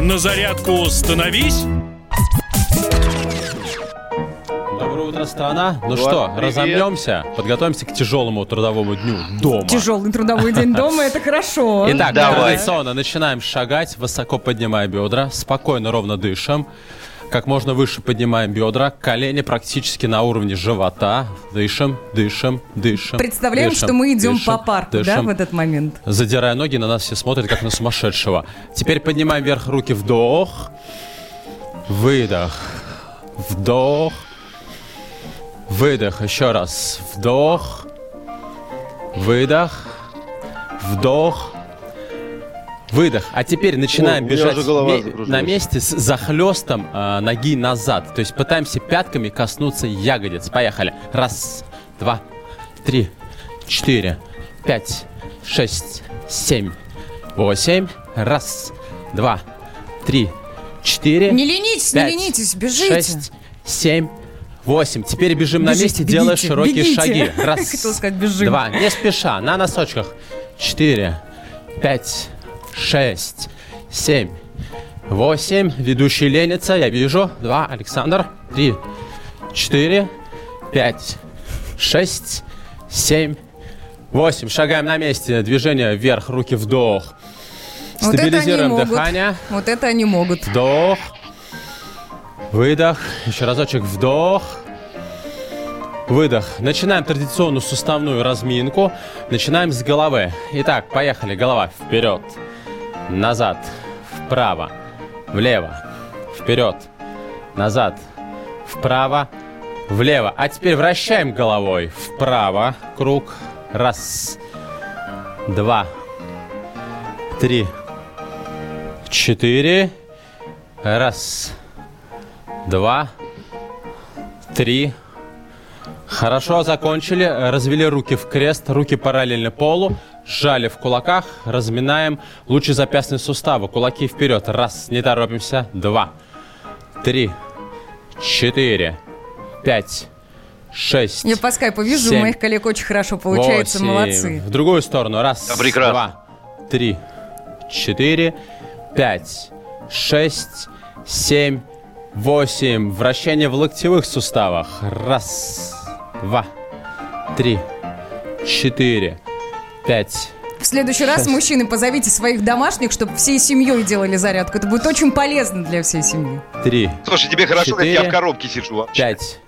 На зарядку становись. Доброе утро, страна. Ну Вот, что, привет. разомнемся? Подготовимся к тяжелому трудовому дню дома. Тяжелый трудовой день дома, это хорошо. Итак, Давай. традиционно начинаем шагать, высоко поднимая бедра, спокойно, ровно дышим. Как можно выше поднимаем бедра, колени практически на уровне живота. Дышим, дышим, дышим. Представляем, дышим, что мы идем дышим, по парку, да, дышим. в этот момент. Задирая ноги, на нас все смотрят, как на сумасшедшего. Теперь поднимаем вверх руки, вдох, выдох, вдох, выдох, еще раз, вдох, выдох, вдох, выдох. А теперь начинаем О, у меня бежать на месте с захлестом э, ноги назад. То есть пытаемся пятками коснуться ягодиц. Поехали. Раз, два, три, четыре, пять, шесть, семь, восемь. Раз, два, три, четыре. Не ленитесь, не пять, ленитесь, бежите. Шесть, семь, восемь. Теперь бежим на Бежите, месте, делая бегите, широкие бегите. шаги. Раз, сказать, бежим. два, не спеша, на носочках. Четыре, пять, шесть, семь, восемь. Ведущий ленится, я вижу. Два, Александр. Три, четыре, пять, шесть, семь, восемь. Шагаем на месте. Движение вверх, руки вдох. Вот Стабилизируем могут. дыхание. Вот это они могут. Вдох. Выдох. Еще разочек. Вдох. Выдох. Начинаем традиционную суставную разминку. Начинаем с головы. Итак, поехали. Голова вперед. Назад. Вправо. Влево. Вперед. Назад. Вправо. Влево. А теперь вращаем головой. Вправо. Круг. Раз. Два. Три. Четыре. Раз. Два. Три. Хорошо, закончили. Развели руки в крест, руки параллельно полу. Сжали в кулаках, разминаем лучезапястные суставы. Кулаки вперед. Раз, не торопимся. Два. Три. Четыре. Пять. Шесть. Я по скайпу вижу, у Семь. моих коллег очень хорошо получается, Восемь. молодцы. В другую сторону. Раз, Да, прекрасно. два, три, четыре, пять, шесть, семь, восемь. Вращение в локтевых суставах. Раз, два, три, четыре, пять. В следующий раз, мужчины, позовите своих домашних, чтобы всей семьей делали зарядку. Это будет очень полезно для всей семьи. Три, Слушай, тебе хорошо, как я Четыре. в коробке сижу. вообще. пять.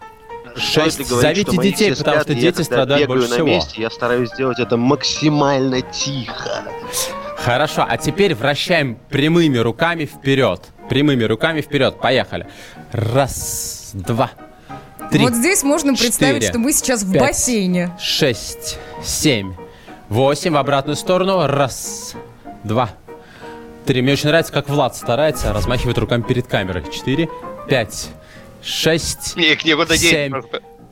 Стоит Шесть. ли говорить, Зовите что детей, все потому спят, что дети страдают бегаю больше на всего. месте, я стараюсь сделать это максимально тихо. Хорошо, а теперь вращаем прямыми руками вперед. Прямыми руками вперед. Поехали. Раз, два, три. вот здесь можно представить, четыре, что мы сейчас в пять. бассейне. шесть, семь, восемь. В обратную сторону. Раз, два, три. Мне очень нравится, как Влад старается размахивать руками перед камерой. Четыре, пять, шесть, Мне их некуда деть. семь,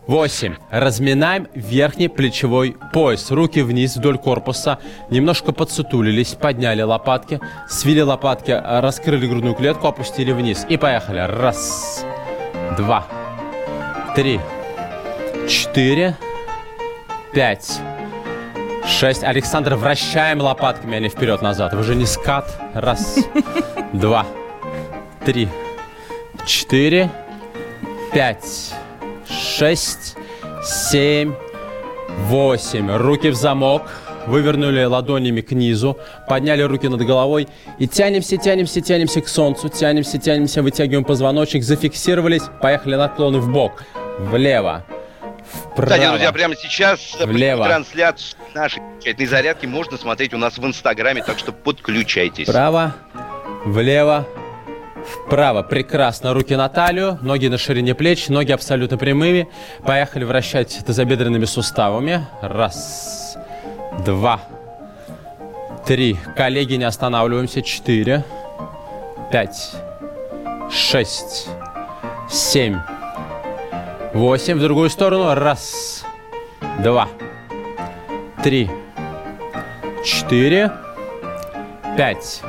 восемь. Разминаем верхний плечевой пояс. Руки вниз вдоль корпуса. Немножко подсутулились, подняли лопатки, свели лопатки, раскрыли грудную клетку, опустили вниз. И поехали. Раз, два, три, четыре, пять, шесть. Александр, вращаем лопатками, а не вперед-назад. Вы же не скат. Раз, два, три, четыре, пять, шесть, семь, восемь. Руки в замок. Вывернули ладонями к низу, подняли руки над головой и тянемся, тянемся, тянемся к солнцу, тянемся, тянемся, вытягиваем позвоночник, зафиксировались, поехали наклоны в бок, влево, вправо. Кстати, друзья, прямо сейчас Влево. трансляцию нашей замечательной зарядки можно смотреть у нас в Инстаграме, так что подключайтесь. Вправо, влево, вправо. Прекрасно. Руки на талию, ноги на ширине плеч, ноги абсолютно прямыми. Поехали вращать тазобедренными суставами. Раз, два, три. Коллеги, не останавливаемся. Четыре, пять, шесть, семь, восемь. В другую сторону. Раз, два, три, четыре, пять,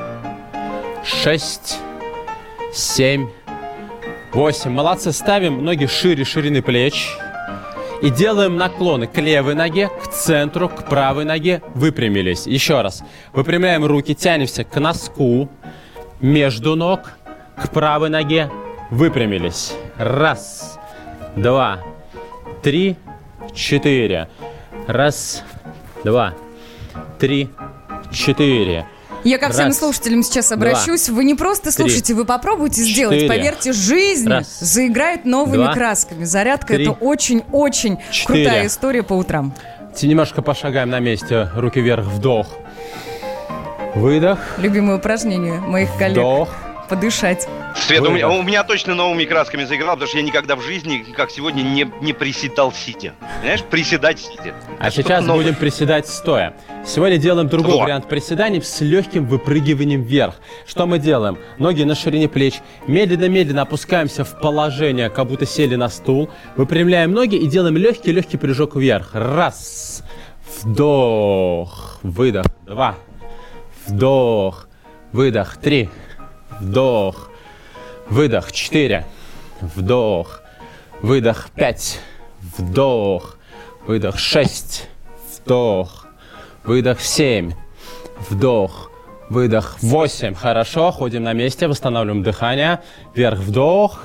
шесть, семь, восемь. Молодцы. Ставим ноги шире ширины плеч. И делаем наклоны к левой ноге, к центру, к правой ноге. Выпрямились. Еще раз. Выпрямляем руки, тянемся к носку, между ног, к правой ноге. Выпрямились. Раз, два, три, четыре. Раз, два, три, четыре. Я ко всем Раз, слушателям сейчас обращусь. Вы не просто три, слушайте, вы попробуйте сделать. четыре. Поверьте, жизнь Раз, заиграет новыми два, красками. Зарядка три, это очень-очень крутая история по утрам. Немножко пошагаем на месте. Руки вверх, вдох. Выдох, Любимое упражнение моих коллег. вдох. Подышать. Свет, у меня, у меня точно новыми красками заиграл, потому что я никогда в жизни, как сегодня, не, не приседал сидя. Понимаешь, приседать сидя. А Это сейчас новое. будем приседать стоя. Сегодня делаем другой Во. вариант приседаний с легким выпрыгиванием вверх. Что мы делаем? Ноги на ширине плеч. Медленно-медленно опускаемся в положение, как будто сели на стул. Выпрямляем ноги и делаем легкий-легкий прыжок вверх. Раз. Вдох. Выдох. Два. Вдох. Выдох. Три. Вдох. Выдох. Четыре. Вдох. Выдох. Пять. Вдох. Выдох. Шесть. Вдох. Выдох. Семь. Вдох. Выдох. Восемь. Хорошо. Ходим на месте. Восстанавливаем дыхание. Вверх. Вдох.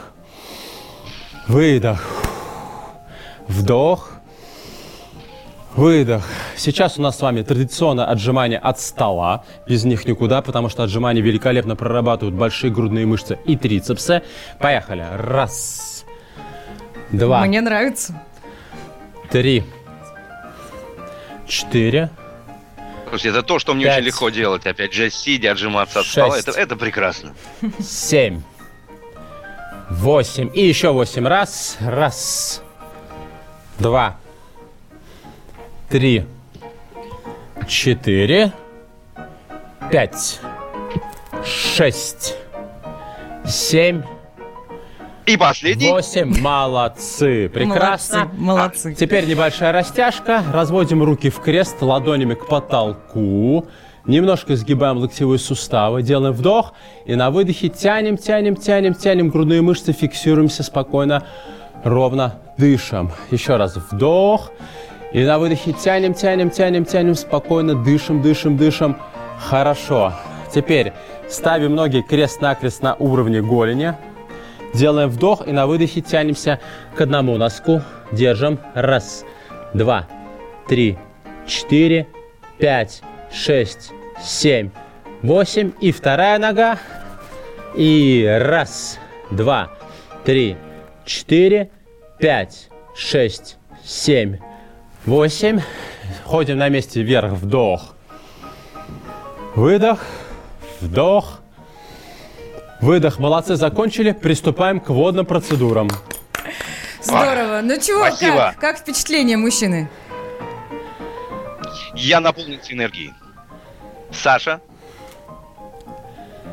Выдох. Вдох. Выдох. Сейчас у нас с вами традиционное отжимание от стола. Без них никуда, потому что отжимания великолепно прорабатывают большие грудные мышцы и трицепсы. Поехали. Раз. Два. Мне нравится. Три. Четыре. Слушайте, это то, что мне Пять. очень легко делать. Опять же, сидя, отжиматься от стола. Шесть. Это, это прекрасно. Семь. Восемь. И еще восемь. Раз. Раз. Два. Три. Четыре. Пять. Шесть. Семь. И последний. Восемь. Молодцы. Прекрасно. Молодцы, молодцы. Теперь небольшая растяжка. Разводим руки в крест ладонями к потолку. Немножко сгибаем локтевые суставы. Делаем вдох. И на выдохе тянем, тянем, тянем, тянем грудные мышцы. Фиксируемся спокойно, ровно дышим. Еще раз вдох. И на выдохе тянем, тянем, тянем, тянем. Спокойно дышим, дышим, дышим. Хорошо. Теперь ставим ноги крест-накрест на уровне голени. Делаем вдох и на выдохе тянемся к одному носку. Держим. Раз, два, три, четыре, пять, шесть, семь, восемь. И вторая нога. И раз, два, три, четыре, пять, шесть, семь, восемь. Ходим на месте вверх. Вдох. Выдох. Вдох. Выдох. Молодцы, закончили. Приступаем к водным процедурам. Здорово. Ну чего, спасибо. как? Как впечатление мужчины? Я наполнился энергией. Саша,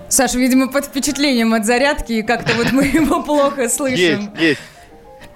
Саша, видимо, под впечатлением от зарядки, и как-то вот мы его плохо слышим. Есть, есть.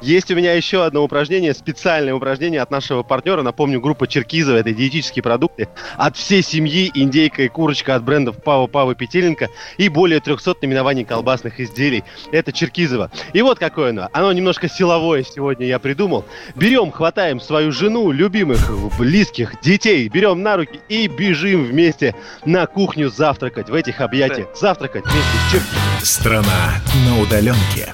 Есть у меня еще одно упражнение, специальное упражнение от нашего партнера. Напомню, группа Черкизова, это диетические продукты. От всей семьи индейка и курочка от брендов Пава Пава Петеленко и более 300 наименований колбасных изделий. Это Черкизова. И вот какое оно. Оно немножко силовое сегодня я придумал. Берем, хватаем свою жену, любимых, близких, детей, берем на руки и бежим вместе на кухню завтракать в этих объятиях. Завтракать вместе с Черкизовой. Страна на удаленке.